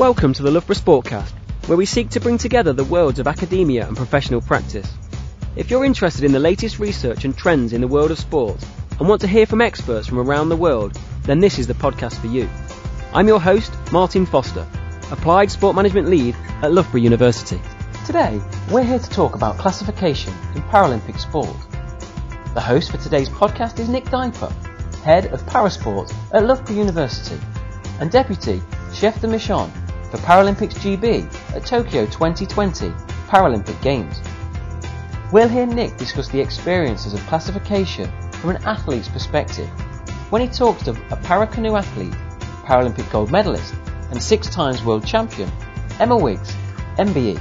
Welcome to the Loughborough Sportcast, where we seek to bring together the worlds of academia and professional practice. If you're interested in the latest research and trends in the world of sport and want to hear from experts from around the world, then this is the podcast for you. I'm your host, Martin Foster, Applied Sport Management Lead at Loughborough University. Today, we're here to talk about classification in Paralympic sport. The host for today's podcast is Nick Diaper, Head of Parasport at Loughborough University and Deputy Chef de Mission for Paralympics GB at Tokyo 2020 Paralympic Games. We'll hear Nick discuss the experiences of classification from an athlete's perspective when he talks to a para-canoe athlete, Paralympic gold medalist and six times world champion, Emma Wiggs, MBE.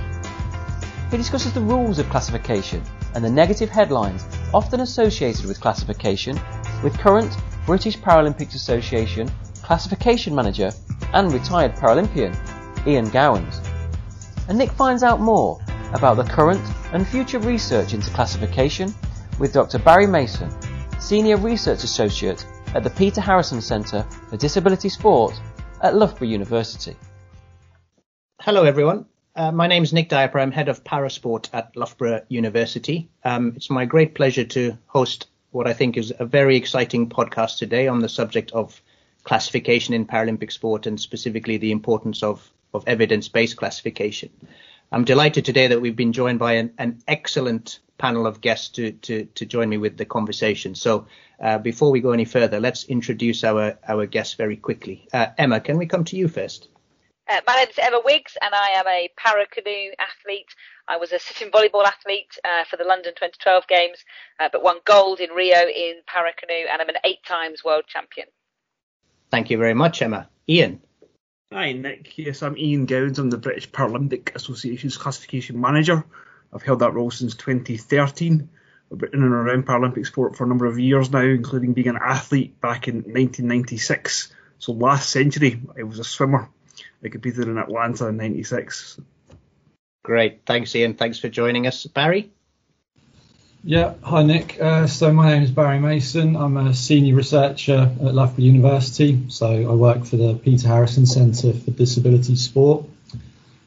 He discusses the rules of classification and the negative headlines often associated with classification with current British Paralympics Association classification manager and retired Paralympian Ian Gowans. And Nick finds out more about the current and future research into classification with Dr. Barry Mason, Senior Research Associate at the Peter Harrison Centre for Disability Sport at Loughborough University. Hello, everyone. Uh, my name is Nick Diaper. I'm head of parasport at Loughborough University. Um, it's my great pleasure to host what I think is a very exciting podcast today on the subject of classification in Paralympic sport and specifically the importance of, of evidence-based classification. I'm delighted today that we've been joined by an, an excellent panel of guests to, to, to, join me with the conversation. So uh, before we go any further, let's introduce our, our guests very quickly. Uh, Emma, can we come to you first? Uh, my name is Emma Wiggs, and I am a para canoe athlete. I was a sitting volleyball athlete uh, for the London 2012 Games, uh, but won gold in Rio in para canoe, and I'm an eight times world champion. Thank you very much, Emma. Ian. Hi, Nick. Yes, I'm Ian Gowans. I'm the British Paralympic Association's classification manager. I've held that role since 2013. I've been in and around Paralympic sport for a number of years now, including being an athlete back in 1996. So last century, I was a swimmer. I competed in Atlanta in 96. Great. Thanks, Ian. Thanks for joining us. Barry? Yeah, hi Nick. Uh, so my name is Barry Mason. I'm a senior researcher at Loughborough University. So I work for the Peter Harrison Centre for Disability Sport,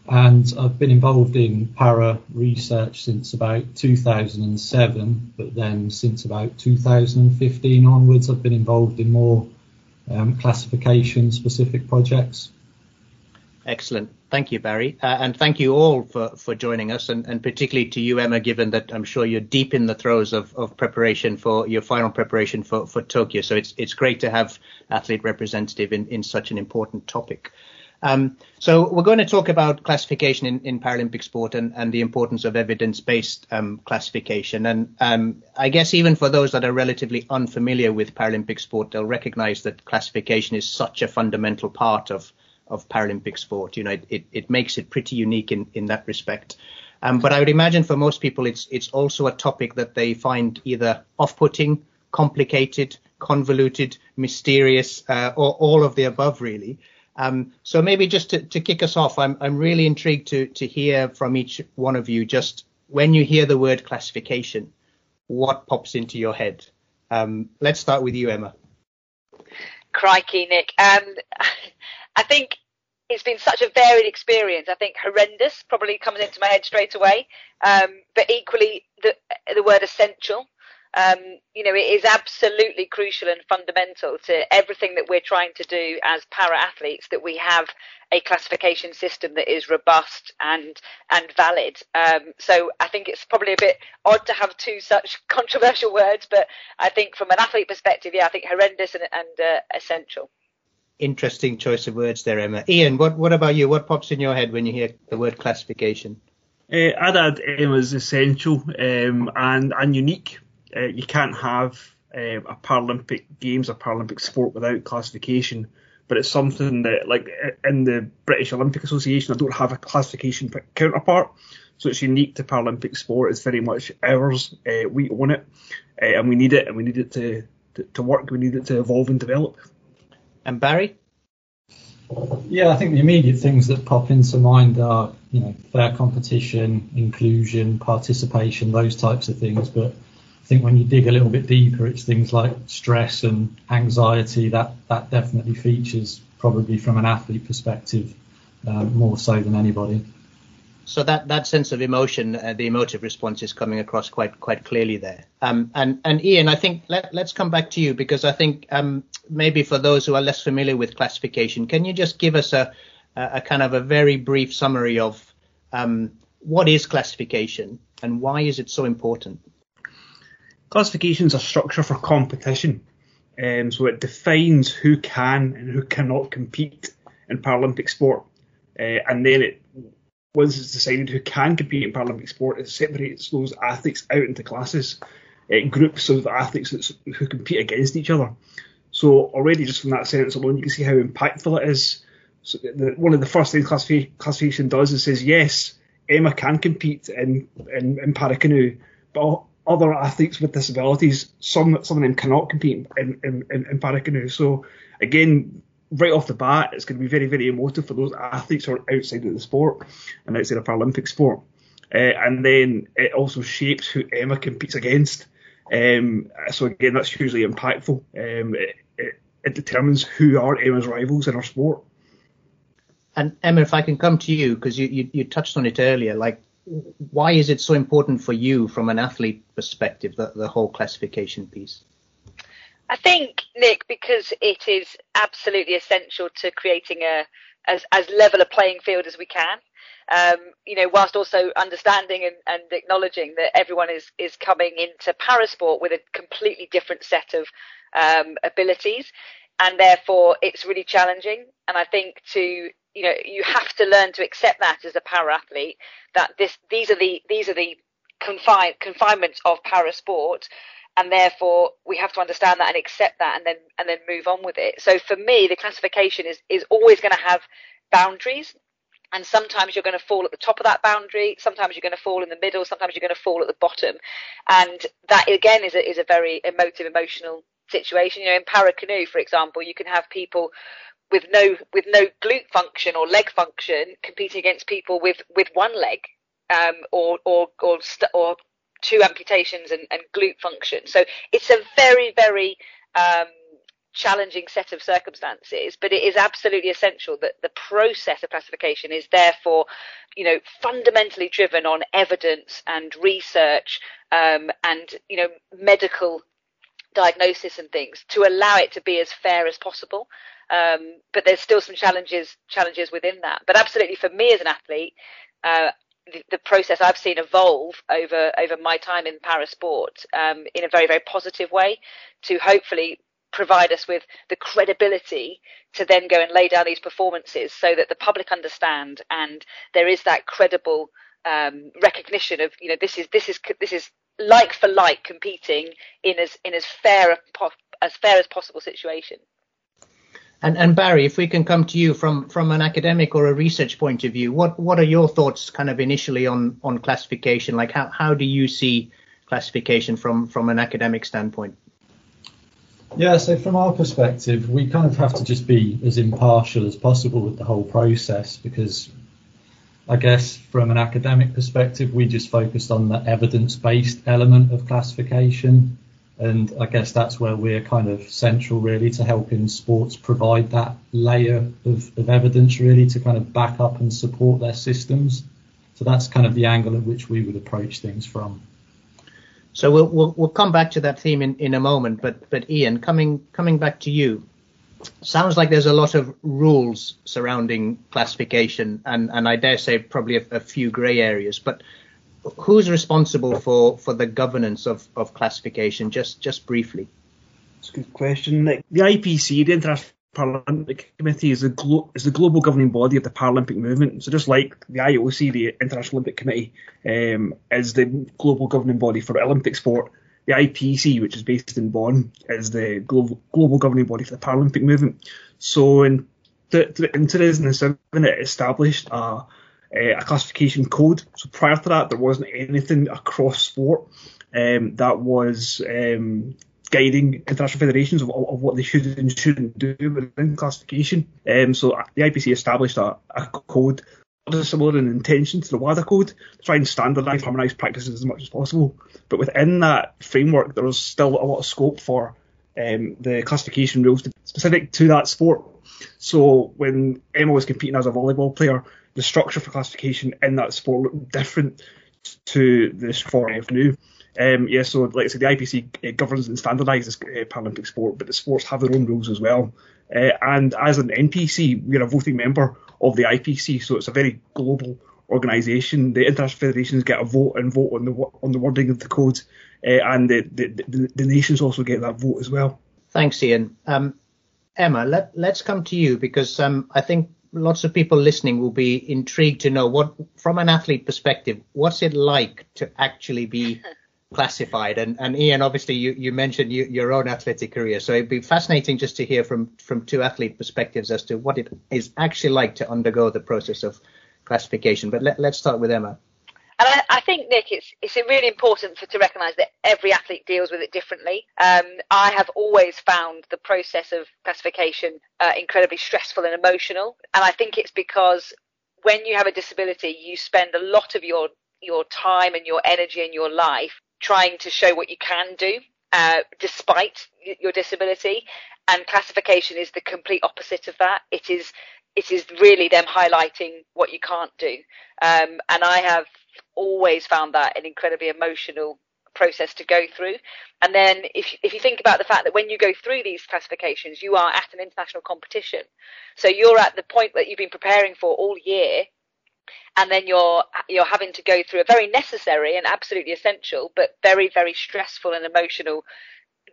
and I've been involved in para research since about 2007. But then since about 2015 onwards, I've been involved in more um, classification specific projects. Excellent. Thank you, Barry. Uh, and thank you all for, for joining us, and, and particularly to you, Emma, given that I'm sure you're deep in the throes of, of preparation for your final preparation for, for Tokyo. So it's it's great to have athlete representative in, in such an important topic. Um, so we're going to talk about classification in, in Paralympic sport and, and the importance of evidence-based um, classification. And um, I guess even for those that are relatively unfamiliar with Paralympic sport, they'll recognize that classification is such a fundamental part of of Paralympic sport. You know, it, it, it makes it pretty unique in, in that respect. Um, but I would imagine for most people, it's it's also a topic that they find either off-putting, complicated, convoluted, mysterious, uh, or all of the above, really. Um, so maybe just to, to kick us off, I'm I'm really intrigued to to hear from each one of you just when you hear the word classification, what pops into your head? Um, let's start with you, Emma. Crikey, Nick. Um, I think it's been such a varied experience. I think horrendous probably comes into my head straight away, um, but equally the the word essential. Um, you know, it is absolutely crucial and fundamental to everything that we're trying to do as para athletes that we have a classification system that is robust and and valid. Um, so I think it's probably a bit odd to have two such controversial words, but I think from an athlete perspective, yeah, I think horrendous and, and uh, essential interesting choice of words there, Emma. Ian, what what about you? What pops in your head when you hear the word classification? Uh, I'd add Emma's essential um, and and unique. Uh, you can't have uh, a Paralympic Games or Paralympic sport without classification. But it's something that, like in the British Olympic Association, I don't have a classification counterpart. So it's unique to Paralympic sport. It's very much ours. We own it, and we need it, and we need it to, to, to work. We need it to evolve and develop. And Barry? Yeah, I think the immediate things that pop into mind are, you know, fair competition, inclusion, participation, those types of things. But I think when you dig a little bit deeper, it's things like stress and anxiety that that definitely features probably from an athlete perspective um, more so than anybody. So that, that sense of emotion, uh, the emotive response is coming across quite quite clearly there. Um, and and Ian, I think let, let's come back to you because I think um, maybe for those who are less familiar with classification, can you just give us a a, kind of a very brief summary of um, what is classification and why is it so important? Classification is a structure for competition. Um, so it defines who can and who cannot compete in Paralympic sport. Uh, and then it once it's decided who can compete in Paralympic sport, it separates those athletes out into classes, uh, groups of athletes who compete against each other. So already just from that sentence alone, you can see how impactful it is. So the, one of the first things classification does is says yes, Emma can compete in in, in paracanoe, but other athletes with disabilities, some some of them cannot compete in in, in, in paracanoe. So again, right off the bat, it's going to be very, very emotive for those athletes who are outside of the sport and outside of Paralympic sport. Uh, and then it also shapes who Emma competes against. Um, so again, that's hugely impactful. Um, it, it, it, determines who are Emma's rivals in our sport. And Emma, if I can come to you because you, you, you touched on it earlier, like why is it so important for you from an athlete perspective, the, the whole classification piece? I think, Nick, because it is absolutely essential to creating a as, as level a playing field as we can. Um, you know, whilst also understanding and, and, acknowledging that everyone is is coming into parasport with a completely different set of um, abilities, and therefore it's really challenging. And I think to you know you have to learn to accept that as a para athlete that this these are the these are the confine confinements of para sport and therefore we have to understand that and accept that and then and then move on with it. So for me the classification is is always going to have boundaries. And sometimes you're going to fall at the top of that boundary sometimes you're going to fall in the middle sometimes you're going to fall at the bottom. And that again is a, is a very emotive emotional situation. You know in para canoe for example you can have people with no with no glute function or leg function competing against people with with one leg um, or or or, st- or two amputations and, and glute function. So it's a very, very um, challenging set of circumstances, but it is absolutely essential that the process of classification is therefore, you know, fundamentally driven on evidence and research um, and, you know, medical diagnosis and things to allow it to be as fair as possible. Um, but there's still some challenges challenges within that. But absolutely, for me as an athlete, uh, the, the, process I've seen evolve over over my time in parasport um, in a very very positive way to hopefully provide us with the credibility to then go and lay down these performances so that the public understand and there is that credible um, recognition of you know this is this is this is like for like competing in as in as fair a, as fair as possible situation. And, and Barry, if we can come to you from, from an academic or a research point of view, what, what are your thoughts kind of initially on, on classification? Like how, how do you see classification from, from an academic standpoint? Yeah, so from our perspective, we kind of have to just be as impartial as possible with the whole process because I guess from an academic perspective, we just focused on the evidence based element of classification. And I guess that's where we're kind of central, really, to helping sports provide that layer of, of evidence, really, to kind of back up and support their systems. So that's kind of the angle at which we would approach things from. So we'll we'll, we'll come back to that theme in, in a moment, but but Ian, coming coming back to you, sounds like there's a lot of rules surrounding classification, and and I dare say probably a, a few grey areas. But who's responsible for, for the governance of, of classification? Just just briefly. That's a good question. The IPC, the International Paralympic Committee, is the glo- is the global governing body of the Paralympic movement. So just like the IOC, the International Olympic Committee, um, is the global governing body for Olympic sport. The IPC, which is based in Bonn, is the global global governing body for the Paralympic movement. So in, th- in 2007, it established a uh, a classification code. So prior to that, there wasn't anything across sport um, that was um, guiding international federations of, of, what they should and shouldn't do within classification. Um, so the IPC established a, a code similar in intention to the WADA code to try and standardise, harmonise practices as much as possible. But within that framework, there was still a lot of scope for um, the classification rules to, specific to that sport So when Emma was competing as a volleyball player, the structure for classification in that sport looked different to this of new. Um, yeah, so like I said, the IPC uh, governs and standardises uh, Paralympic sport, but the sports have their own rules as well. Uh, and as an NPC, we're a voting member of the IPC, so it's a very global organisation. The international federations get a vote and vote on the on the wording of the code, uh, and the, the, the, the nations also get that vote as well. Thanks, Ian. Um, Emma, let, let's come to you because um, I think lots of people listening will be intrigued to know what, from an athlete perspective, what's it like to actually be classified? And, and Ian, obviously, you, you mentioned you, your own athletic career, so it'd be fascinating just to hear from from two athlete perspectives as to what it is actually like to undergo the process of classification. But let, let's start with Emma. And I, I, think, Nick, it's it's really important for, to recognise that every athlete deals with it differently. Um, I have always found the process of classification uh, incredibly stressful and emotional, and I think it's because when you have a disability, you spend a lot of your your time and your energy and your life trying to show what you can do, uh, despite your disability. And classification is the complete opposite of that. It is it is really them highlighting what you can't do. Um, and I have always found that an incredibly emotional process to go through. And then if, if you think about the fact that when you go through these classifications, you are at an international competition. So you're at the point that you've been preparing for all year. And then you're you're having to go through a very necessary and absolutely essential, but very very stressful and emotional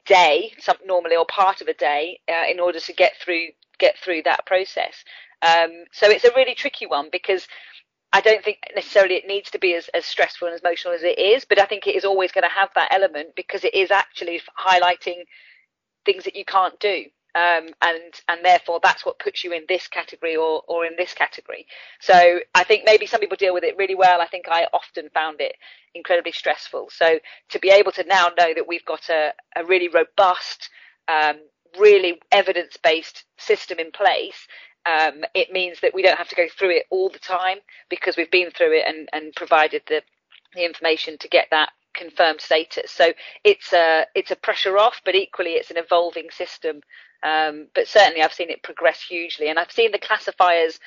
day, some normally or part of a day, uh, in order to get through get through that process. Um, so it's a really tricky one because I don't think necessarily it needs to be as, as stressful and as emotional as it is, but I think it is always going to have that element because it is actually highlighting things that you can't do. Um, and and therefore that's what puts you in this category or or in this category. So I think maybe some people deal with it really well. I think I often found it incredibly stressful. So to be able to now know that we've got a, a really robust, um, really evidence based system in place um, it means that we don't have to go through it all the time because we've been through it and, and provided the, the information to get that confirmed status. So it's a it's a pressure off, but equally it's an evolving system. Um, but certainly I've seen it progress hugely, and I've seen the classifiers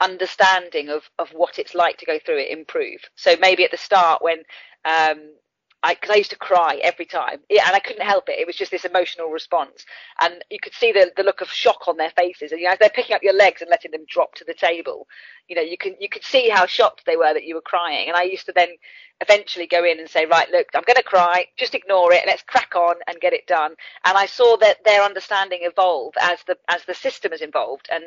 understanding of of what it's like to go through it improve. So maybe at the start when um, I, cause I used to cry every time yeah, and I couldn't help it. It was just this emotional response. And you could see the, the look of shock on their faces. And you know, as they're picking up your legs and letting them drop to the table, you know, you can, you could see how shocked they were that you were crying. And I used to then eventually go in and say, right, look, I'm going to cry. Just ignore it. Let's crack on and get it done. And I saw that their understanding evolve as the, as the system has evolved. And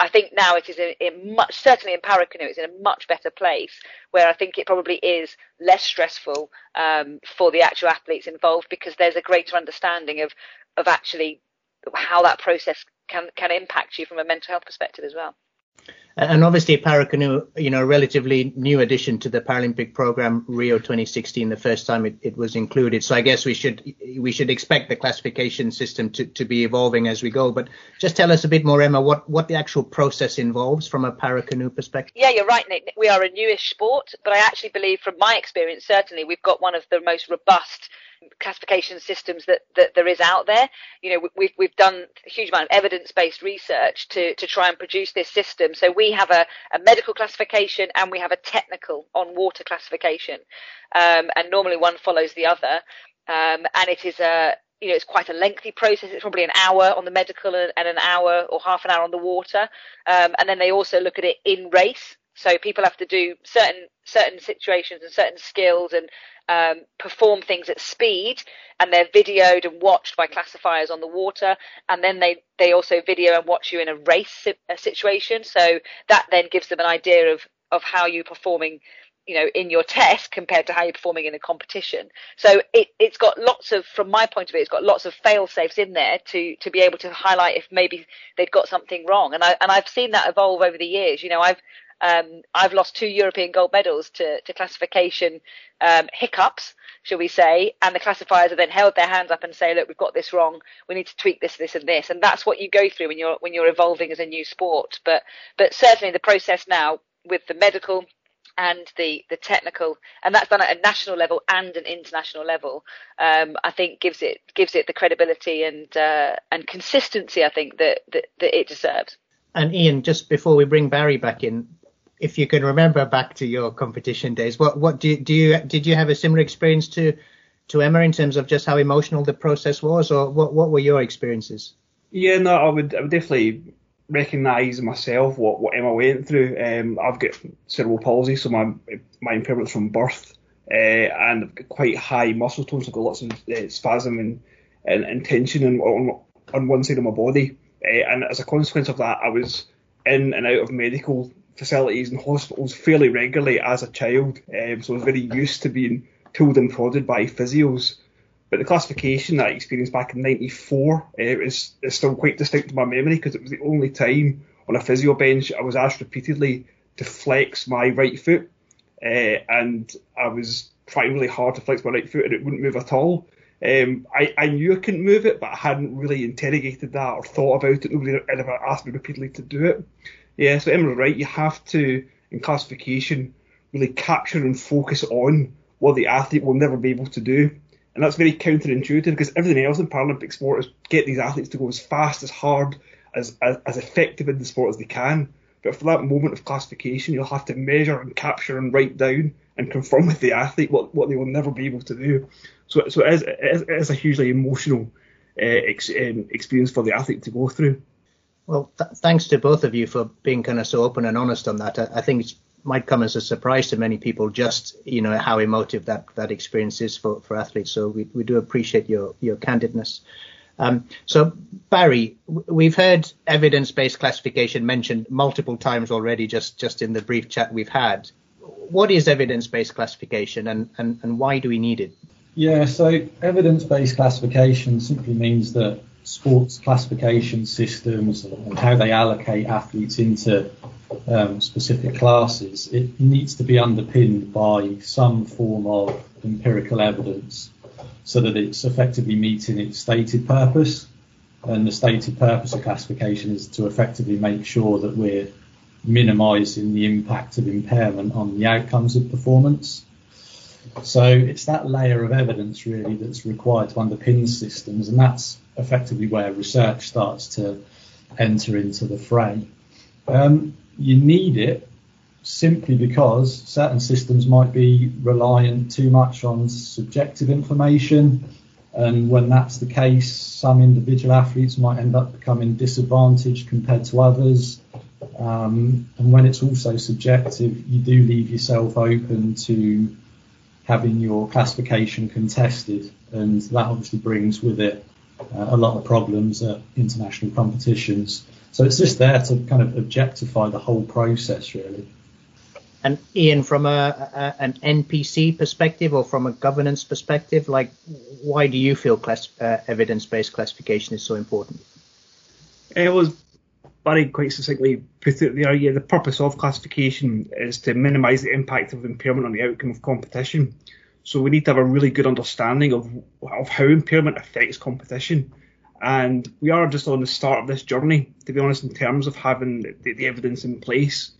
I think now it is in, in much, certainly in Paracanoe, it's in a much better place where I think it probably is less stressful, um, for the actual athletes involved because there's a greater understanding of, of actually how that process can, can impact you from a mental health perspective as well. And obviously, Paracanoe, you know, a relatively new addition to the Paralympic program, Rio 2016, the first time it, it, was included. So I guess we should we should expect the classification system to, to be evolving as we go. But just tell us a bit more, Emma, what, what the actual process involves from a Paracanoe perspective. Yeah, you're right, Nick. We are a newish sport, but I actually believe, from my experience, certainly we've got one of the most robust classification systems that, that there is out there. You know, we've we've done a huge amount of evidence-based research to to try and produce this system. So we have a, a medical classification and we have a technical on water classification, um, and normally one follows the other. Um, and it is a you know, it's quite a lengthy process. It's probably an hour on the medical and, and an hour or half an hour on the water. Um, and then they also look at it in race. So people have to do certain certain situations and certain skills and um, perform things at speed, and they're videoed and watched by classifiers on the water, and then they they also video and watch you in a race a situation. So that then gives them an idea of of how you're performing you know in your test compared to how you're performing in a competition. So it, it's got lots of from my point of view it's got lots of fail safes in there to to be able to highlight if maybe they've got something wrong. And i and i've seen that evolve over the years. You know i've um, I've lost two European gold medals to, to classification um, hiccups, shall we say, and the classifiers have then held their hands up and say, look, we've got this wrong. We need to tweak this, this, and this, and that's what you go through when you're when you're evolving as a new sport. But but certainly the process now with the medical and the the technical and that's done at a national level and an international level um, I think gives it gives it the credibility and uh, and consistency I think that, that that it deserves. And Ian, just before we bring Barry back in, if you can remember back to your competition days, what what do you, do you did you have a similar experience to to Emma in terms of just how emotional the process was, or what what were your experiences? Yeah, no, I would I would definitely recognise myself what, what Emma went through. Um, I've got cerebral palsy, so my my impairment's from birth, uh, and I've got quite high muscle tones. I've got lots of uh, spasm and, and, and tension on, on one side of my body, uh, and as a consequence of that, I was in and out of medical facilities and hospitals fairly regularly as a child. Um, so I was very used to being told and prodded by physios. But the classification that I experienced back in '94 uh, is, is still quite distinct to my memory because it was the only time on a physio bench I was asked repeatedly to flex my right foot, uh, and I was trying really hard to flex my right foot and it wouldn't move at all. Um, I, I knew I couldn't move it, but I hadn't really interrogated that or thought about it. Nobody ever asked me repeatedly to do it. Yeah, so Emma's right. You have to, in classification, really capture and focus on what the athlete will never be able to do. And that's very counterintuitive because everything else in Paralympic sport is get these athletes to go as fast, as hard, as, as, as effective in the sport as they can. But for that moment of classification, you'll have to measure and capture and write down and confirm with the athlete what, what they will never be able to do. So, so it, is, it, is, it is a hugely emotional uh, ex, um, experience for the athlete to go through. Well, th- thanks to both of you for being kind of so open and honest on that. I, I think it might come as a surprise to many people just you know how emotive that that experience is for for athletes. So we, we do appreciate your your candidness. Um, so barry we've heard evidence-based classification mentioned multiple times already just just in the brief chat we've had. What is evidence-based classification and and, and why do we need it? Yeah so evidence-based classification simply means that sports classification systems and how they allocate athletes into um, specific classes, it needs to be underpinned by some form of empirical evidence so that it's effectively meeting its stated purpose. And the stated purpose of classification is to effectively make sure that we're minimizing the impact of impairment on the outcomes of performance. So it's that layer of evidence really that's required to underpin systems, and that's effectively where research starts to enter into the fray. Um, you need it simply because certain systems might be reliant too much on subjective information. And when that's the case, some individual athletes might end up becoming disadvantaged compared to others. Um, and when it's also subjective, you do leave yourself open to having your classification contested. And that obviously brings with it uh, a lot of problems at international competitions. So it's just there to kind of objectify the whole process, really. And Ian, from a, a, an NPC perspective or from a governance perspective, like why do you feel class, uh, evidence-based classification is so important? It was Barry quite succinctly put it there. Yeah, the purpose of classification is to minimise the impact of impairment on the outcome of competition. So we need to have a really good understanding of of how impairment affects competition. And we are just on the start of this journey, to be honest, in terms of having the, the evidence in place.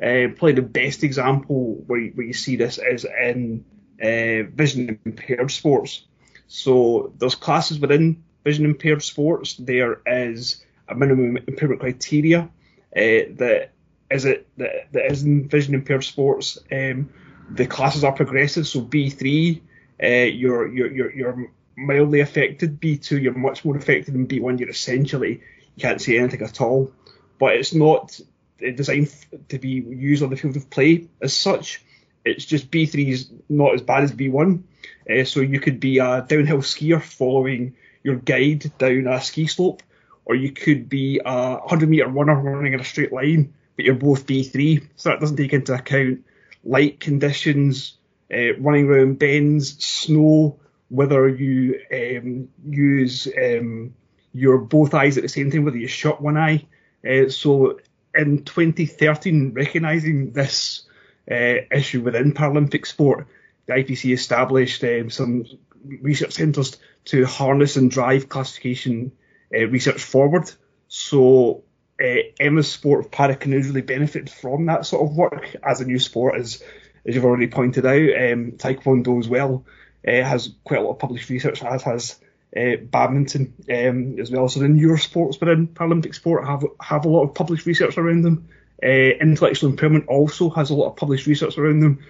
Uh, probably the best example where you, where you see this is in uh, vision impaired sports. So there's classes within vision impaired sports. There is a minimum impairment criteria uh, that is it that, that is in vision impaired sports. Um, the classes are progressive, so B3, uh, you're, you're, you're, you're mildly affected. B2, you're much more affected. And B1, you're essentially, you can't see anything at all. But it's not designed to be used on the field of play as such. It's just B3 is not as bad as B1. Uh, so you could be a downhill skier following your guide down a ski slope, or you could be a 100 metre runner running in a straight line, but you're both B3. So that doesn't take into account light conditions, uh, running around bends, snow, whether you um, use um, your both eyes at the same time, whether you shut one eye. Uh, so in 2013, recognising this uh, issue within Paralympic sport, the IPC established um, some research centres to harness and drive classification uh, research forward. So uh, Emma's sport of paracanoes really benefited from that sort of work as a new sport as as you've already pointed out, um, Taekwondo as well uh, has quite a lot of published research, as has uh, badminton um, as well. So the newer sports within Paralympic sport have have a lot of published research around them. Uh, intellectual impairment also has a lot of published research around them.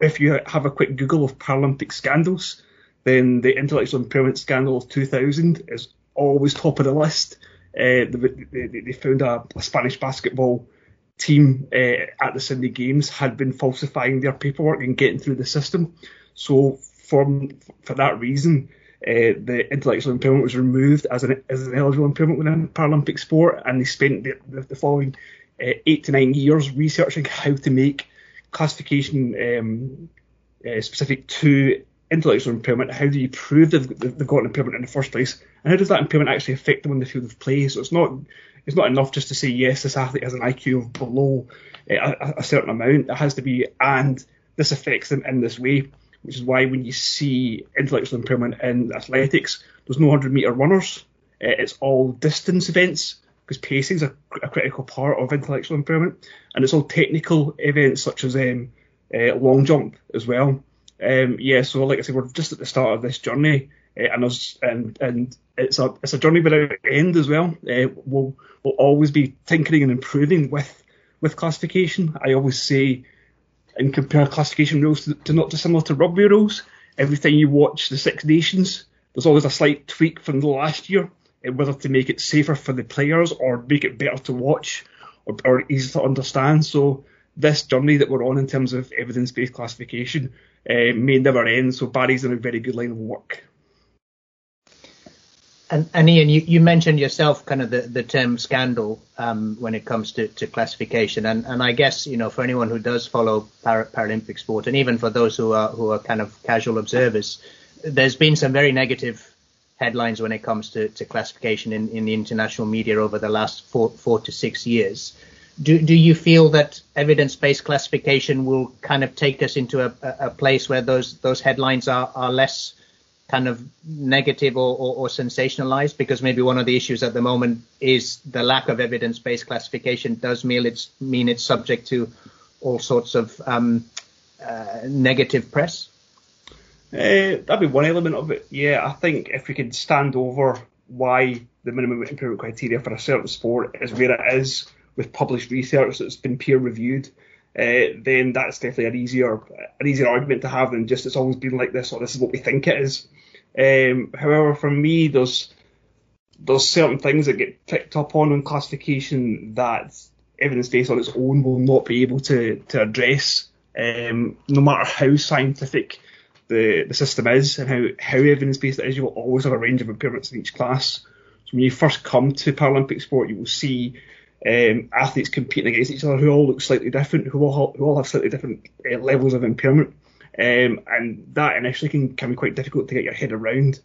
If you have a quick Google of Paralympic scandals, then the intellectual impairment scandal of 2000 is always top of the list. Uh, they, they, they, found a, a, Spanish basketball team uh, at the Sydney Games had been falsifying their paperwork and getting through the system. So from for that reason, uh, the intellectual impairment was removed as an as an eligible impairment within Paralympic sport, and they spent the, the, the following uh, eight to nine years researching how to make classification um, uh, specific to intellectual impairment. How do you prove they've, they've got an impairment in the first place, and how does that impairment actually affect them in the field of play? So it's not it's not enough just to say yes, this athlete has an IQ of below uh, a, a certain amount. It has to be and this affects them in this way which is why when you see intellectual impairment in athletics, there's no 100 metre runners. Uh, it's all distance events because pacing is a, a, critical part of intellectual impairment, and it's all technical events such as um, uh, long jump as well. Um, yeah, so like I said, we're just at the start of this journey, uh, and, and and it's a it's a journey without end as well. Uh, we'll we'll always be tinkering and improving with with classification. I always say and compare classification rules to, to not dissimilar to rugby rules. Every time you watch the Six Nations, there's always a slight tweak from the last year, whether to make it safer for the players or make it better to watch or, or easy to understand. So this journey that we're on in terms of evidence-based classification uh, may never end. So Barry's in a very good line of work. And, and Ian, you, you mentioned yourself kind of the, the term scandal um, when it comes to, to classification, and, and I guess you know for anyone who does follow para, Paralympic sport, and even for those who are who are kind of casual observers, there's been some very negative headlines when it comes to, to classification in, in the international media over the last four four to six years. Do do you feel that evidence-based classification will kind of take us into a, a place where those those headlines are, are less kind of negative or, or, or, sensationalized because maybe one of the issues at the moment is the lack of evidence-based classification does mean it's mean it's subject to all sorts of um, uh, negative press. Uh, that'd be one element of it. Yeah, I think if we could stand over why the minimum improvement criteria for a certain sport is where it is with published research that's been peer reviewed, uh, then that's definitely an easier an easier argument to have than just it's always been like this or this is what we think it is. Um, however, for me, there's there's certain things that get picked up on in classification that evidence based on its own will not be able to to address, um, no matter how scientific the, the system is and how, how evidence based it is. You will always have a range of impairments in each class. So when you first come to Paralympic sport, you will see um, athletes competing against each other who all look slightly different, who all who all have slightly different uh, levels of impairment. Um, and that initially can, can be quite difficult to get your head around.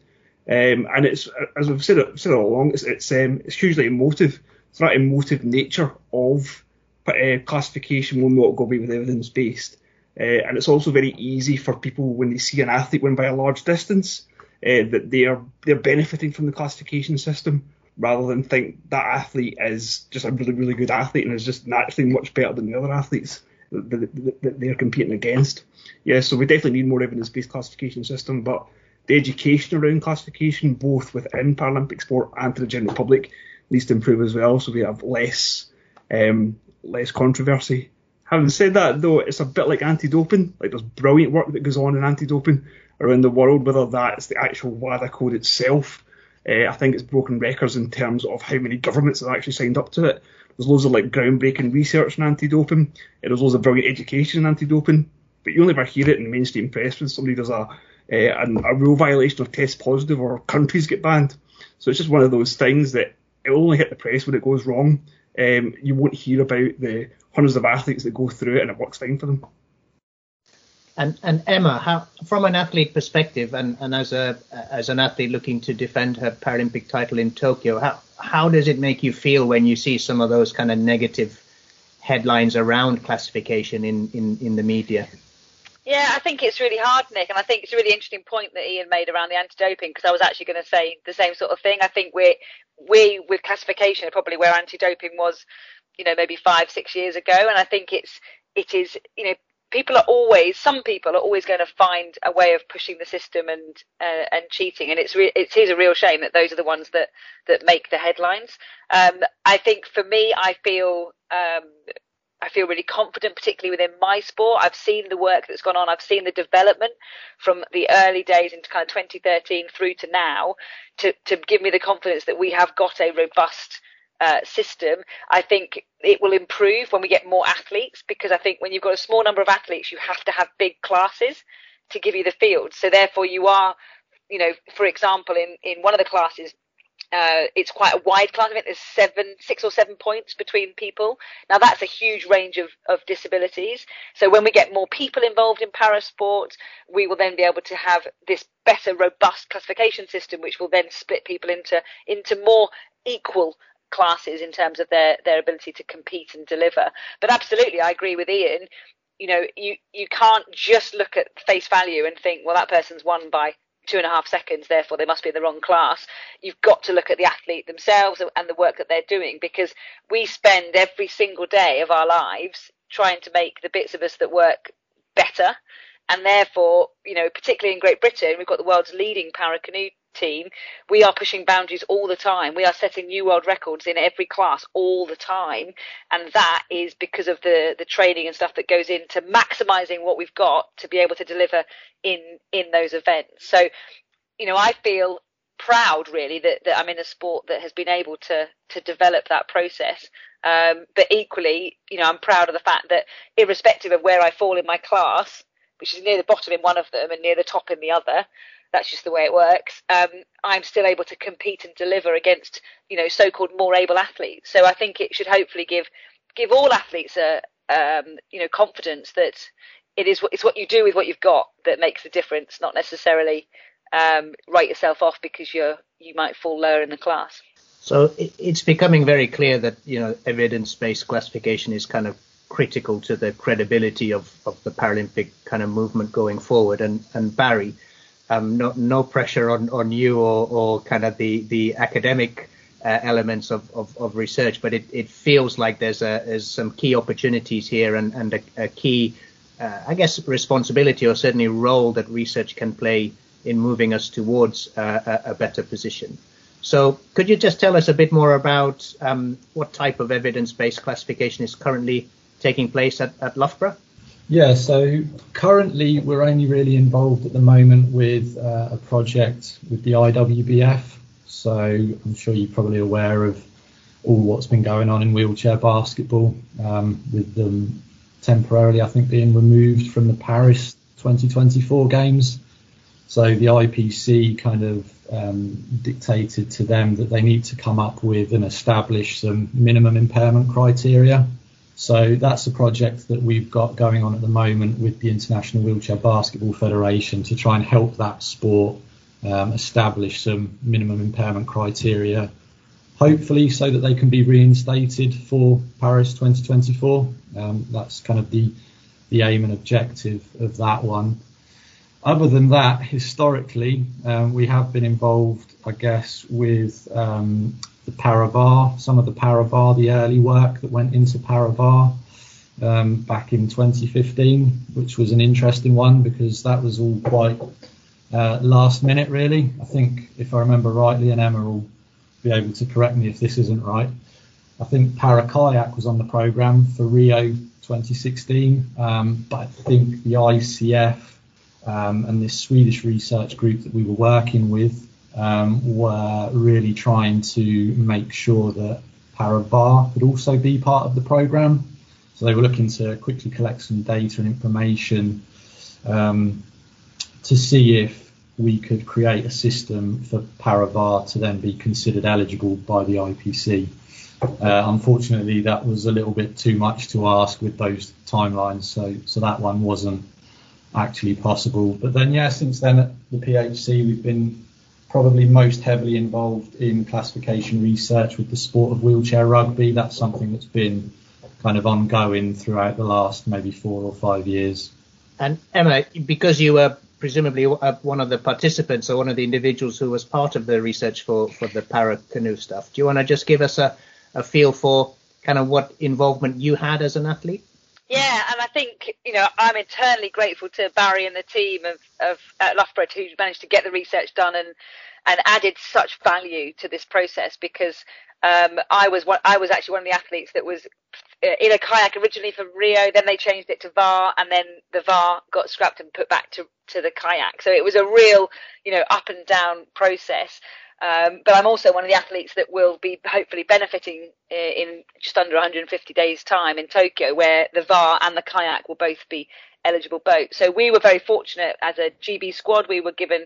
Um, and it's, as I've said, said all along, it's it's, um, it's hugely emotive. So that emotive nature of uh, classification will not go away with evidence based. Uh, and it's also very easy for people when they see an athlete win by a large distance uh, that they are they're benefiting from the classification system rather than think that athlete is just a really really good athlete and is just naturally much better than the other athletes that, that they're competing against. Yeah, so we definitely need more evidence-based classification system, but the education around classification, both within Paralympic sport and to the general public, needs to improve as well. So we have less um, less controversy. Having said that, though, it's a bit like anti-doping. Like there's brilliant work that goes on in anti-doping around the world, whether that's the actual WADA code itself. Uh, I think it's broken records in terms of how many governments have actually signed up to it. There's loads of like groundbreaking research in anti-doping. There's loads of brilliant education in anti-doping, but you only ever hear it in mainstream press when somebody does a a, a rule violation or test positive or countries get banned. So it's just one of those things that it will only hit the press when it goes wrong. Um, you won't hear about the hundreds of athletes that go through it and it works fine for them. And and Emma, how, from an athlete perspective, and, and as a as an athlete looking to defend her Paralympic title in Tokyo, how how does it make you feel when you see some of those kind of negative headlines around classification in in, in the media? Yeah, I think it's really hard, Nick, and I think it's a really interesting point that Ian made around the anti-doping because I was actually going to say the same sort of thing. I think we we with classification are probably where anti-doping was, you know, maybe five six years ago, and I think it's it is you know people are always some people are always going to find a way of pushing the system and uh, and cheating and it's re- it is a real shame that those are the ones that that make the headlines um, i think for me i feel um, I feel really confident, particularly within my sport. I've seen the work that's gone on. I've seen the development from the early days into kind of 2013 through to now to, to give me the confidence that we have got a robust uh, system, I think it will improve when we get more athletes because I think when you've got a small number of athletes, you have to have big classes to give you the field. So therefore, you are, you know, for example, in in one of the classes, uh, it's quite a wide class. I think there's seven, six or seven points between people. Now that's a huge range of, of disabilities. So when we get more people involved in para parasport, we will then be able to have this better, robust classification system, which will then split people into into more equal classes in terms of their their ability to compete and deliver. But absolutely, I agree with Ian. You know, you you can't just look at face value and think, well, that person's won by two and a half seconds, therefore they must be in the wrong class. You've got to look at the athlete themselves and the work that they're doing because we spend every single day of our lives trying to make the bits of us that work better. And therefore, you know, particularly in Great Britain, we've got the world's leading para canoe team, we are pushing boundaries all the time. We are setting new world records in every class all the time. And that is because of the, the training and stuff that goes into maximizing what we've got to be able to deliver in, in those events. So, you know, I feel proud really that, that I'm in a sport that has been able to, to develop that process. Um, but equally, you know, I'm proud of the fact that irrespective of where I fall in my class, which is near the bottom in one of them and near the top in the other, that's just the way it works. Um, I'm still able to compete and deliver against, you know, so-called more able athletes. So I think it should hopefully give give all athletes a, um, you know, confidence that it is it's what you do with what you've got that makes the difference, not necessarily um, write yourself off because you're you might fall lower in the class. So it's becoming very clear that you know evidence-based classification is kind of critical to the credibility of, of the Paralympic kind of movement going forward. And and Barry, um, no, no pressure on, on you or, or kind of the, the academic uh, elements of, of, of, research, but it, it feels like there's, a, there's some key opportunities here and, and a, a key, uh, I guess, responsibility or certainly role that research can play in moving us towards uh, a, a, better position. So, could you just tell us a bit more about um, what type of evidence-based classification is currently taking place at, at Loughborough? Yeah, so currently we're only really involved at the moment with uh, a project with the IWBF. So I'm sure you're probably aware of all what's been going on in wheelchair basketball, um, with them temporarily, I think, being removed from the Paris 2024 games. So the IPC kind of um, dictated to them that they need to come up with and establish some minimum impairment criteria so that's a project that we've got going on at the moment with the International Wheelchair Basketball Federation to try and help that sport um, establish some minimum impairment criteria, hopefully so that they can be reinstated for Paris 2024. Um, that's kind of the the aim and objective of that one. Other than that, historically, um, we have been involved, I guess, with um, the Para Va'a, some of the Para Va'a, the early work that went into Para Va'a um, back in 2015, which was an interesting one because that was all quite uh, last minute, really. I think, if I remember rightly, and Emma will be able to correct me if this isn't right. I think Para Kayak was on the program for Rio 2016, um, but I think the ICF um, and this Swedish research group that we were working with um, were really trying to make sure that Para Va'a could also be part of the program. So they were looking to quickly collect some data and information um, to see if we could create a system for Para Va'a to then be considered eligible by the IPC. Uh, unfortunately, that was a little bit too much to ask with those timelines, so so that one wasn't actually possible. But then, yeah, since then at the PHC, we've been probably most heavily involved in classification research with the sport of wheelchair rugby. That's something that's been kind of ongoing throughout the last maybe four or five years. And Emma, because you were presumably uh, one of the participants or one of the individuals who was part of the research for, for the para canoe stuff, do you want to just give us a, a feel for kind of what involvement you had as an athlete? Yeah, and I think you know I'm eternally grateful to Barry and the team of of at Loughborough who managed to get the research done and and added such value to this process because um, I was one, I was actually one of the athletes that was uh, in a kayak originally for Rio, then they changed it to Va'a, and then the Va'a got scrapped and put back to to the kayak. So it was a real you know up and down process. Um, but I'm also one of the athletes that will be hopefully benefiting in just under 150 days' time in Tokyo, where the Va'a and the kayak will both be eligible boats. So we were very fortunate as a GB squad. We were given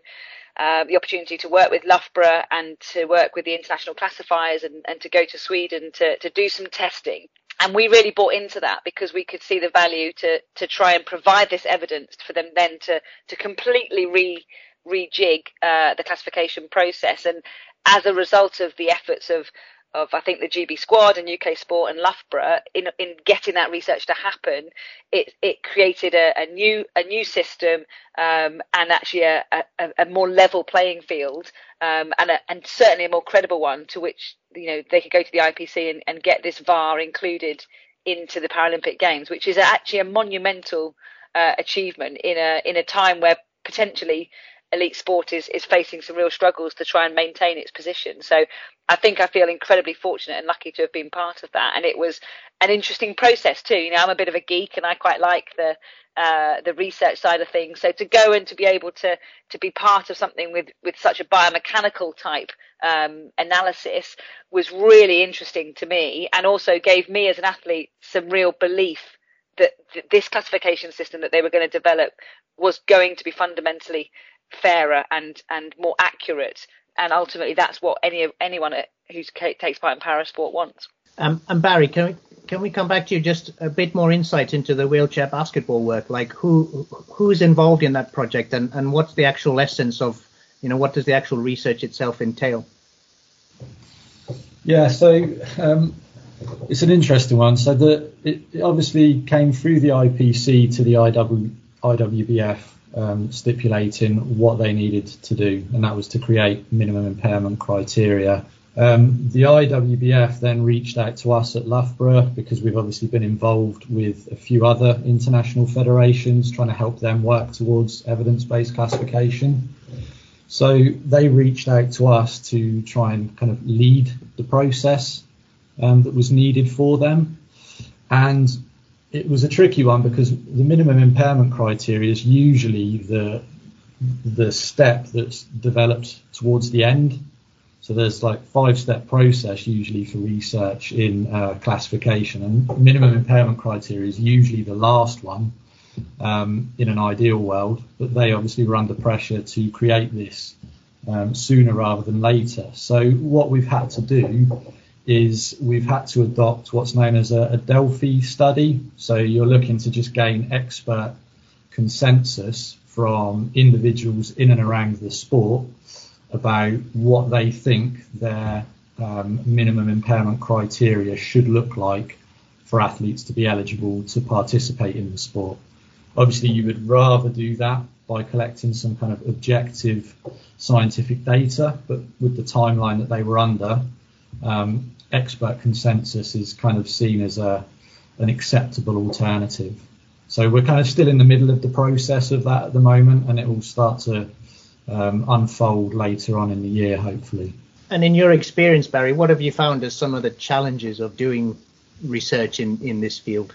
uh, the opportunity to work with Loughborough and to work with the international classifiers and, and to go to Sweden to, to do some testing. And we really bought into that because we could see the value to, to try and provide this evidence for them then to, to completely re, rejig uh, the classification process. And as a result of the efforts of of I think the GB squad and UK Sport and Loughborough in in getting that research to happen, it it created a, a new a new system um, and actually a, a, a, more level playing field um, and a, and certainly a more credible one to which you know they could go to the IPC and, and get this Va'a included into the Paralympic Games, which is actually a monumental uh, achievement in a in a time where potentially elite sport is, is facing some real struggles to try and maintain its position. So I think I feel incredibly fortunate and lucky to have been part of that. And it was an interesting process too. You know, I'm a bit of a geek and I quite like the uh, the research side of things. So to go and to be able to to be part of something with with such a biomechanical type um, analysis was really interesting to me, and also gave me as an athlete some real belief that this classification system that they were going to develop was going to be fundamentally fairer and and more accurate. And ultimately, that's what any anyone who takes part in parasport wants. Um, and Barry, can we can we come back to you just a bit more insight into the wheelchair basketball work? Like who who's involved in that project, and and what's the actual essence of you know what does the actual research itself entail? Yeah, so um, it's an interesting one. So the it, it obviously came through the IPC to the IW, IWBF um, stipulating what they needed to do, and that was to create minimum impairment criteria. Um, the IWBF then reached out to us at Loughborough because we've obviously been involved with a few other international federations trying to help them work towards evidence based classification. So they reached out to us to try and kind of lead the process um, that was needed for them. And it was a tricky one because the minimum impairment criteria is usually the the step that's developed towards the end. So there's like five step process usually for research in uh, classification, and minimum impairment criteria is usually the last one um, in an ideal world. But they obviously were under pressure to create this um, sooner rather than later. So what we've had to do is we've had to adopt what's known as a, a Delphi study. So you're looking to just gain expert consensus from individuals in and around the sport about what they think their um, minimum impairment criteria should look like for athletes to be eligible to participate in the sport. Obviously, you would rather do that by collecting some kind of objective scientific data, but with the timeline that they were under, um, expert consensus is kind of seen as a an acceptable alternative. So we're kind of still in the middle of the process of that at the moment, and it will start to um, unfold later on in the year, hopefully. And in your experience, Barry, what have you found as some of the challenges of doing research in, in this field?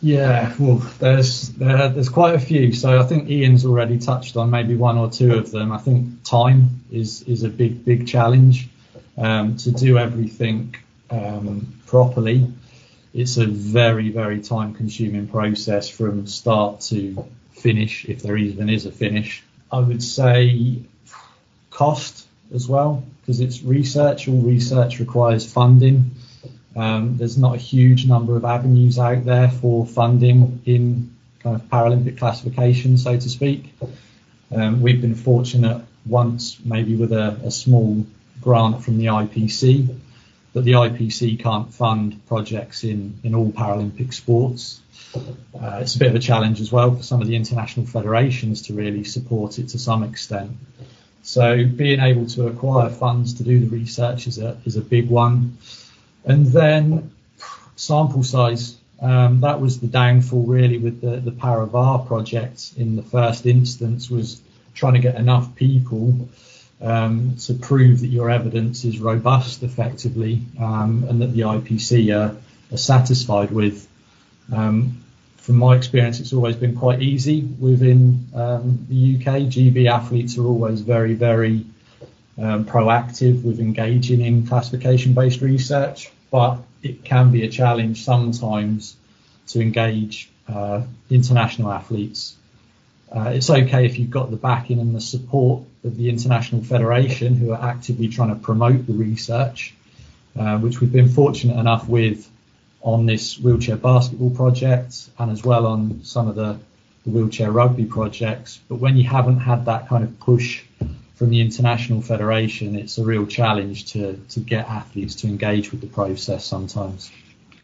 Yeah, well, there's there, there's quite a few. So I think Ian's already touched on maybe one or two of them. I think time is is a big big challenge um, to do everything um, properly. It's a very, very time consuming process from start to finish, if there even is a finish. I would say cost as well, because it's research. All research requires funding. Um, there's not a huge number of avenues out there for funding in kind of Paralympic classification, so to speak. Um, we've been fortunate once, maybe with a, a small grant from the IPC, but the IPC can't fund projects in, in all Paralympic sports. Uh, it's a bit of a challenge as well for some of the international federations to really support it to some extent. So being able to acquire funds to do the research is a is a big one, and then sample size. Um, that was the downfall really with the, the Para Va'a project in the first instance was trying to get enough people um, to prove that your evidence is robust effectively um, and that the IPC are, are satisfied with. Um, from my experience, it's always been quite easy within um, the UK. GB athletes are always very, very um, proactive with engaging in classification based research, but it can be a challenge sometimes to engage uh, international athletes. Uh, it's okay if you've got the backing and the support of the International Federation who are actively trying to promote the research, uh, which we've been fortunate enough with on this wheelchair basketball project and as well on some of the, the wheelchair rugby projects. But when you haven't had that kind of push from the international federation, it's a real challenge to, to get athletes to engage with the process sometimes.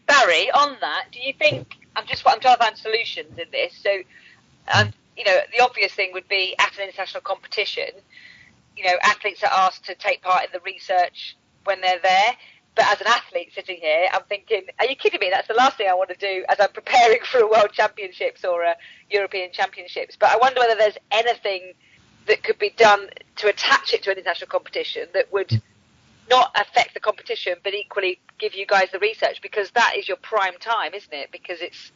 Barry, on that, do you think I'm just I'm trying to find solutions in this. So, um, you know, the obvious thing would be at an international competition, you know, athletes are asked to take part in the research when they're there. But as an athlete sitting here, I'm thinking, are you kidding me? That's the last thing I want to do as I'm preparing for a World Championships or a European Championships. But I wonder whether there's anything that could be done to attach it to an international competition that would not affect the competition, but equally give you guys the research because that is your prime time, isn't it? Because it's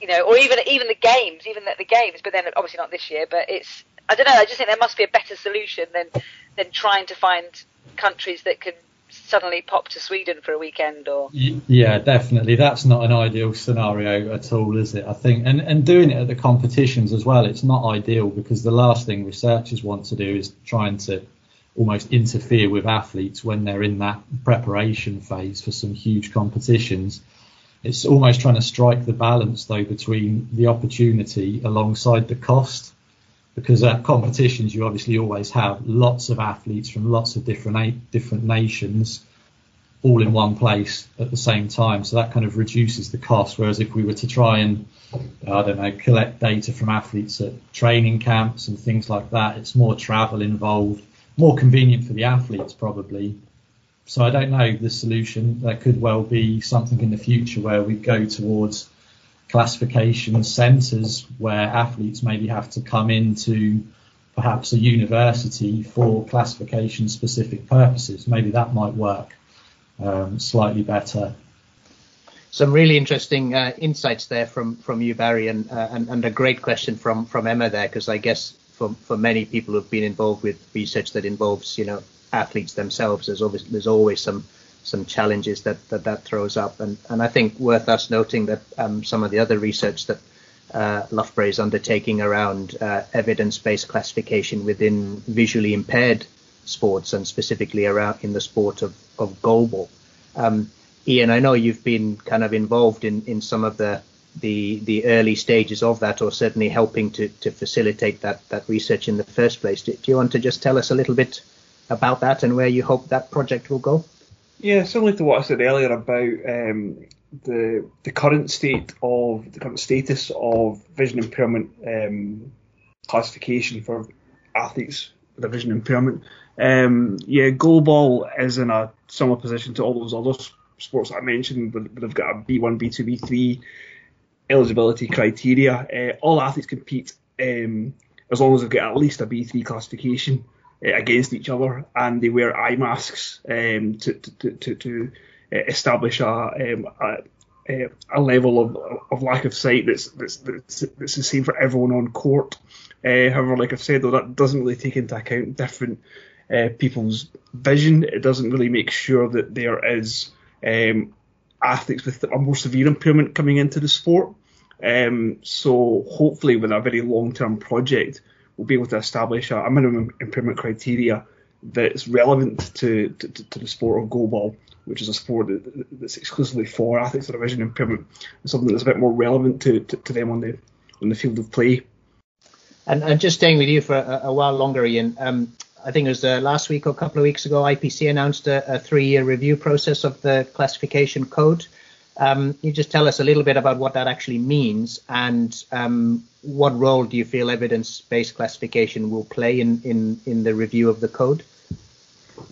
you know, or even even the games, even the games, but then obviously not this year. But it's I don't know. I just think there must be a better solution than than trying to find countries that can suddenly pop to Sweden for a weekend or yeah definitely that's not an ideal scenario at all is it I think and and doing it at the competitions as well it's not ideal because the last thing researchers want to do is trying to almost interfere with athletes when they're in that preparation phase for some huge competitions it's almost trying to strike the balance though between the opportunity alongside the cost because at competitions you obviously always have lots of athletes from lots of different different nations all in one place at the same time. So that kind of reduces the cost. Whereas if we were to try and I don't know collect data from athletes at training camps and things like that it's more travel involved more convenient for the athletes probably so I don't know the solution There could well be something in the future where we go towards classification centres where athletes maybe have to come into perhaps a university for classification specific purposes. Maybe that might work um, slightly better. Some really interesting uh, insights there from, from you, Barry, and, uh, and, and a great question from, from Emma there, because I guess for, for many people who've been involved with research that involves, you know, athletes themselves, there's always, there's always some some challenges that that, that throws up. And, and I think worth us noting that um, some of the other research that uh, Loughborough is undertaking around uh, evidence-based classification within visually impaired sports and specifically around in the sport of, of goalball. Um, Ian, I know you've been kind of involved in, in some of the, the the early stages of that, or certainly helping to, to facilitate that, that research in the first place. Do, do you want to just tell us a little bit about that and where you hope that project will go? Yeah, similar to what I said earlier about um, the the current state of the current status of vision impairment um, classification for athletes with a vision impairment. Um, yeah, goalball is in a similar position to all those other sports I mentioned, but, they've got a B1, B2, B3 eligibility criteria. Uh, all athletes compete um, as long as they've got at least a B3 classification. Uh, against each other, and they wear eye masks um, to, to, to, to uh, establish a, um, a, a, level of, of lack of sight that's, that's, that's, that's the same for everyone on court. Uh, however, like I've said, though, that doesn't really take into account different uh, people's vision. It doesn't really make sure that there is um, athletes with a more severe impairment coming into the sport. Um, so hopefully, with a very long-term project, we'll be able to establish a, a minimum impairment criteria that's relevant to, to, to, the sport of goalball, which is a sport that, that's exclusively for athletes with a vision impairment, and something that's a bit more relevant to, to, to them on the on the field of play. And, and just staying with you for a, a while longer, Ian. Um, I think it was uh, last week or a couple of weeks ago, IPC announced a, a three-year review process of the classification code. Um, you just tell us a little bit about what that actually means and um, what role do you feel evidence-based classification will play in, in, in the review of the code?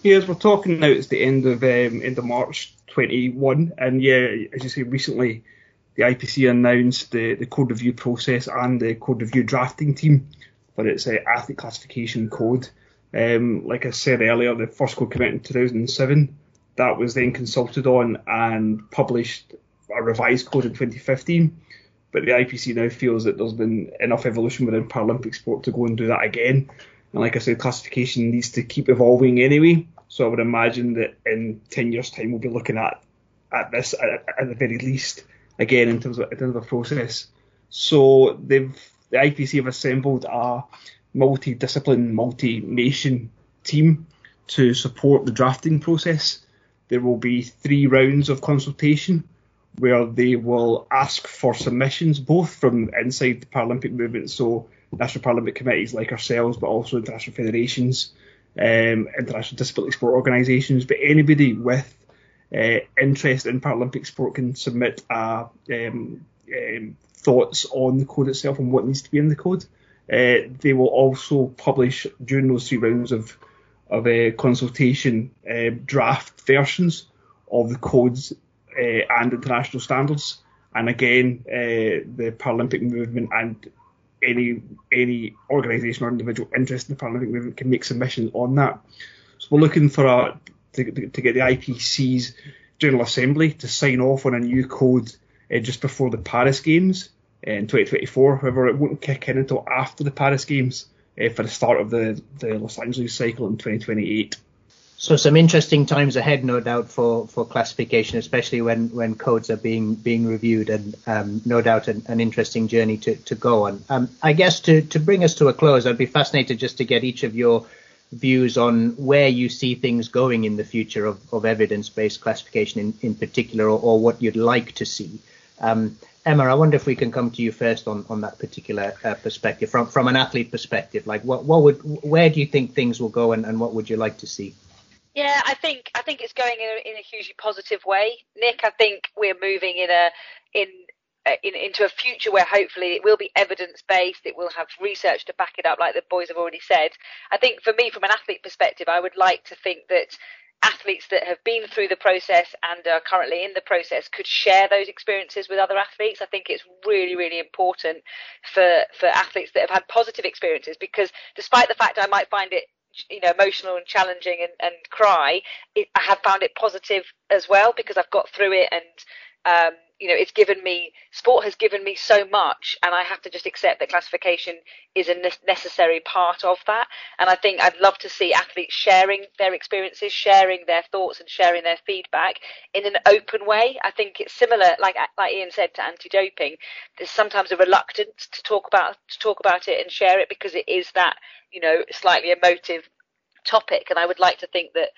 Yes, we're talking now. It's the end of um, end of March 21, and yeah, as you say, recently the IPC announced the, the code review process and the code review drafting team for its uh, athlete classification code. Um, like I said earlier, the first code came out in 2007. That was then consulted on and published a revised code in 2015. But the IPC now feels that there's been enough evolution within Paralympic sport to go and do that again. And like I said, classification needs to keep evolving anyway. So I would imagine that in 10 years' time, we'll be looking at at this at, at the very least again in terms of of process. So they've the IPC have assembled a multi-discipline, multi-nation team to support the drafting process. There will be three rounds of consultation where they will ask for submissions both from inside the Paralympic movement, so national Paralympic committees like ourselves, but also international federations, um, international disability sport organisations, but anybody with uh, interest in Paralympic sport can submit um, um, thoughts on the code itself and what needs to be in the code. Uh, they will also publish during those three rounds of of uh, consultation uh, draft versions of the codes uh, and international standards. And again, the Paralympic movement and any any organisation or individual interested in the Paralympic movement can make submissions on that. So we're looking for a to, to get the IPC's General Assembly to sign off on a new code uh, just before the Paris Games in 2024. However, it won't kick in until after the Paris Games uh, for the start of the, the Los Angeles cycle in 2028. So some interesting times ahead, no doubt, for, for classification, especially when, when codes are being being reviewed, and um, no doubt an, an, interesting journey to, to go on. Um, I guess to, to bring us to a close, I'd be fascinated just to get each of your views on where you see things going in the future of, of evidence-based classification in, in particular, or, or what you'd like to see. Um, Emma, I wonder if we can come to you first on, on that particular uh, perspective, from from an athlete perspective. Like, what what would where do you think things will go, and, and what would you like to see? Yeah, I think I think it's going in a, in a hugely positive way, Nick. I think we're moving in a in uh, in, into a future where hopefully it will be evidence based, it will have research to back it up, like the boys have already said. I think for me, from an athlete perspective, I would like to think that athletes that have been through the process and are currently in the process could share those experiences with other athletes. I think it's really, really important for, for athletes that have had positive experiences because despite the fact I might find it you know emotional and challenging and, and cry it, i have found it positive as well because i've got through it and um, you know, it's given me sport has given me so much, and I have to just accept that classification is a necessary part of that. And I think I'd love to see athletes sharing their experiences, sharing their thoughts, and sharing their feedback in an open way. I think it's similar, like like Ian said, to anti-doping. There's sometimes a reluctance to talk about to talk about it and share it because it is that you know slightly emotive topic. And I would like to think that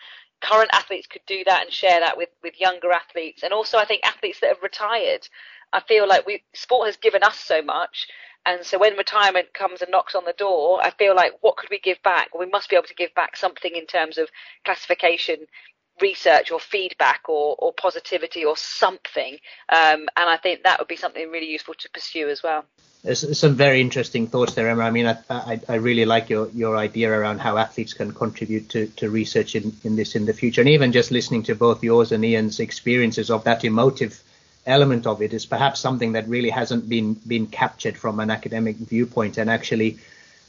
current athletes could do that and share that with with younger athletes. And also I think athletes that have retired I feel like we sport has given us so much. And so when retirement comes and knocks on the door I feel like what could we give back? We must be able to give back something in terms of classification research or feedback or, or positivity or something um, and I think that would be something really useful to pursue as well there's some very interesting thoughts there, Emma. I mean, I, I, I, really like your, your idea around how athletes can contribute to, to research in, in this in the future. And even just listening to both yours and Ian's experiences of that emotive element of it is perhaps something that really hasn't been been captured from an academic viewpoint. And actually,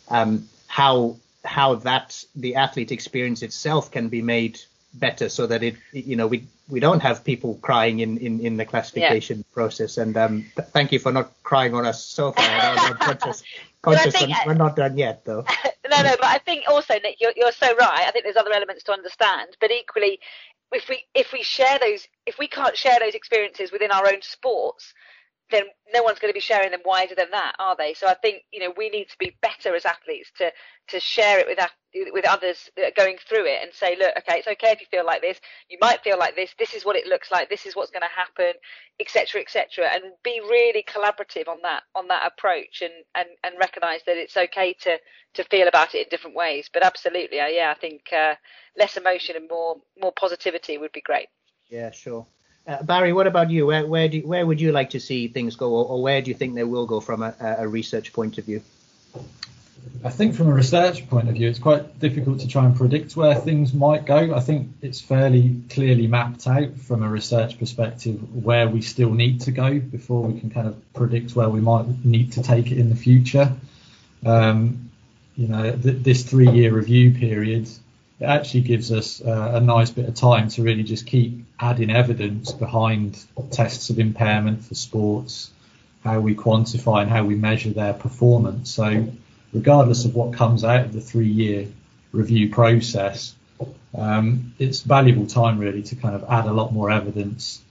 um, how how that the athlete experience itself can be made better so that it you know we we don't have people crying in in, in the classification yeah. process. And um th- thank you for not crying on us so far. I'm conscious, conscious think, we're not done yet though. No no but I think also Nick you're, you're so right. I think there's other elements to understand. But equally if we if we share those if we can't share those experiences within our own sports then no one's going to be sharing them wider than that, are they? So I think you know we need to be better as athletes to to share it with with others going through it and say, look, okay, it's okay if you feel like this. You might feel like this. This is what it looks like. This is what's going to happen, etc., etc. And be really collaborative on that on that approach and and and recognise that it's okay to to feel about it in different ways. But absolutely, uh, yeah, I think uh, less emotion and more more positivity would be great. Yeah, sure. Uh, Barry, what about you? Where where do where would you like to see things go, or, or where do you think they will go from a, a research point of view? I think from a research point of view, it's quite difficult to try and predict where things might go. I think it's fairly clearly mapped out from a research perspective where we still need to go before we can kind of predict where we might need to take it in the future. Um, you know, th- this three-year review period it actually gives us uh, a nice bit of time to really just keep adding evidence behind tests of impairment for sports, how we quantify and how we measure their performance. So regardless of what comes out of the three year review process, um, it's valuable time really to kind of add a lot more evidence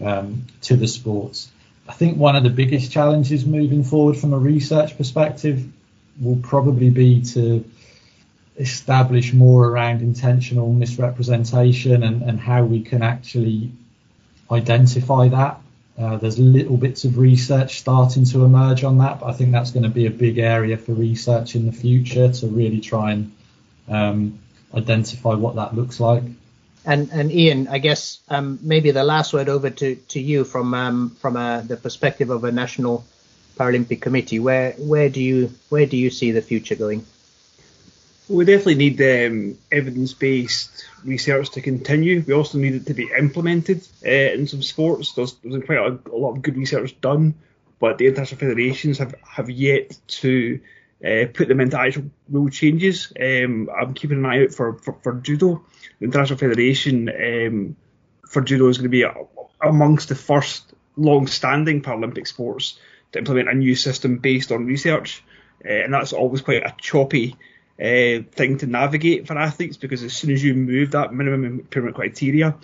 um, to the sports. I think one of the biggest challenges moving forward from a research perspective will probably be to establish more around intentional misrepresentation and, and how we can actually identify that uh, there's little bits of research starting to emerge on that, but I think that's going to be a big area for research in the future to really try and um, identify what that looks like. And, and Ian, I guess um, maybe the last word over to, to you from um, from uh, the perspective of a national Paralympic committee. Where where do you where do you see the future going? We definitely need um, evidence-based research to continue. We also need it to be implemented uh, in some sports. There's, there's quite a, a, lot of good research done, but the international federations have, have yet to uh, put them into actual rule changes. Um, I'm keeping an eye out for, for, for judo. The international federation um, for judo is going to be a, amongst the first long-standing Paralympic sports to implement a new system based on research, uh, and that's always quite a choppy uh, thing to navigate for athletes because as soon as you move that minimum impairment criteria,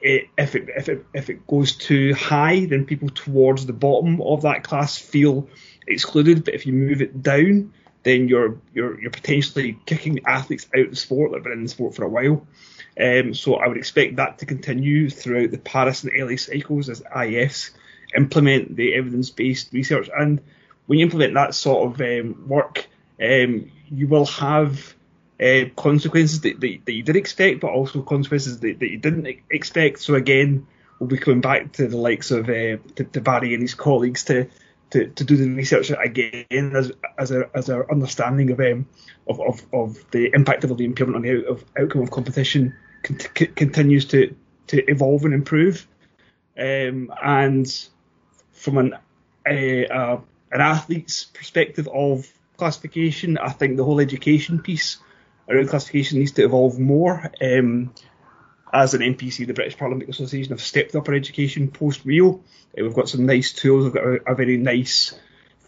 it, if it if it if it goes too high, then people towards the bottom of that class feel excluded. But if you move it down, then you're you're you're potentially kicking athletes out of the sport that have been in the sport for a while. Um, so I would expect that to continue throughout the Paris and LA cycles as IFs implement the evidence-based research. And when you implement that sort of um, work, um, you will have uh, consequences that, that, that, you did expect, but also consequences that, that, you didn't expect. So again, we'll be coming back to the likes of uh, to, to, Barry and his colleagues to, to, to do the research again as as a as our understanding of um of, of, of the impact of the impairment on the out, of outcome of competition continues to to evolve and improve. Um, and from an uh, uh, an athlete's perspective of classification. I think the whole education piece around classification needs to evolve more. Um, as an NPC, the British Paralympic Association have stepped up our education post Rio. Uh, we've got some nice tools. We've got a, a very nice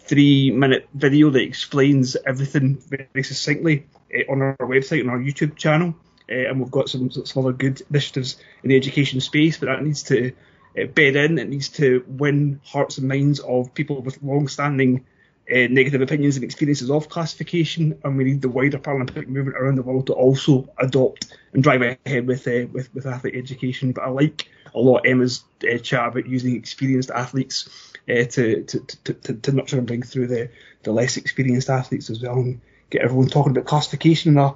three minute video that explains everything very succinctly uh, on our website and our YouTube channel. Uh, and we've got some, some other good initiatives in the education space, but that needs to uh, bed in. It needs to win hearts and minds of people with long standing uh, negative opinions and experiences of classification, and we need the wider Paralympic movement around the world to also adopt and drive ahead with uh, with, with athlete education. But I like a lot Emma's uh, chat about using experienced athletes uh, to, to, to, to, to nurture and bring through the, the less experienced athletes as well, and get everyone talking about classification in a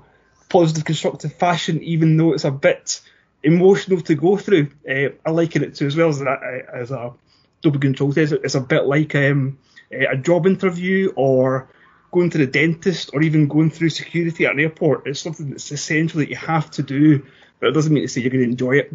positive, constructive fashion, even though it's a bit emotional to go through. Uh, I liken it to as well as as a doping control test. It's a bit like um, a job interview or going to the dentist or even going through security at an airport. It's something that's essential that you have to do, but it doesn't mean to say you're going to enjoy it.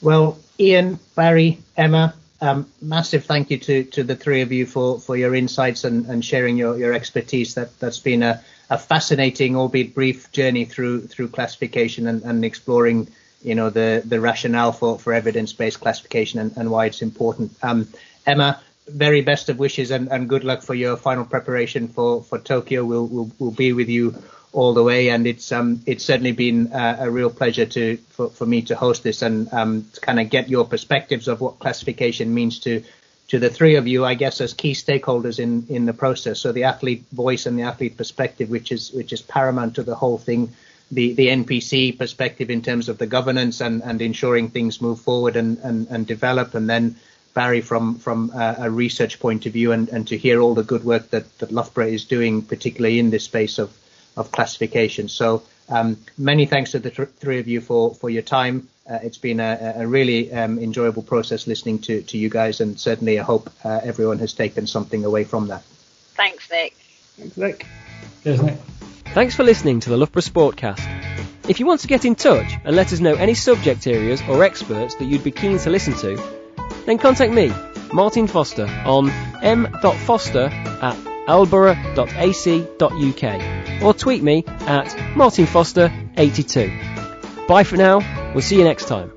Well, Ian, Barry, Emma, um, massive thank you to, to the three of you for, for your insights and, and sharing your, your expertise. That that's been a, a fascinating, albeit brief, journey through through classification and, and exploring you know the, the rationale for, for evidence based classification and, and why it's important. Um, Emma, very best of wishes and, and good luck for your final preparation for, for Tokyo. We'll, we'll, we'll be with you all the way, and it's um it's certainly been a real pleasure to for, for me to host this and um to kind of get your perspectives of what classification means to to the three of you, I guess, as key stakeholders in in the process. So the athlete voice and the athlete perspective, which is which is paramount to the whole thing. The the NPC perspective in terms of the governance and and ensuring things move forward and and, and develop, and then Barry from from a, a, research point of view and, and to hear all the good work that, that Loughborough is doing, particularly in this space of, of classification. So um, many thanks to the th- three of you for, for your time. Uh, it's been a, a really um, enjoyable process listening to, to you guys, and certainly I hope uh, everyone has taken something away from that. Thanks, Nick. Thanks, Nick. Cheers, Nick. Thanks for listening to the Loughborough Sportcast. If you want to get in touch and let us know any subject areas or experts that you'd be keen to listen to, then contact me, Martin Foster, on m.foster at lboro.ac.uk or tweet me at martinfoster82. Bye for now, we'll see you next time.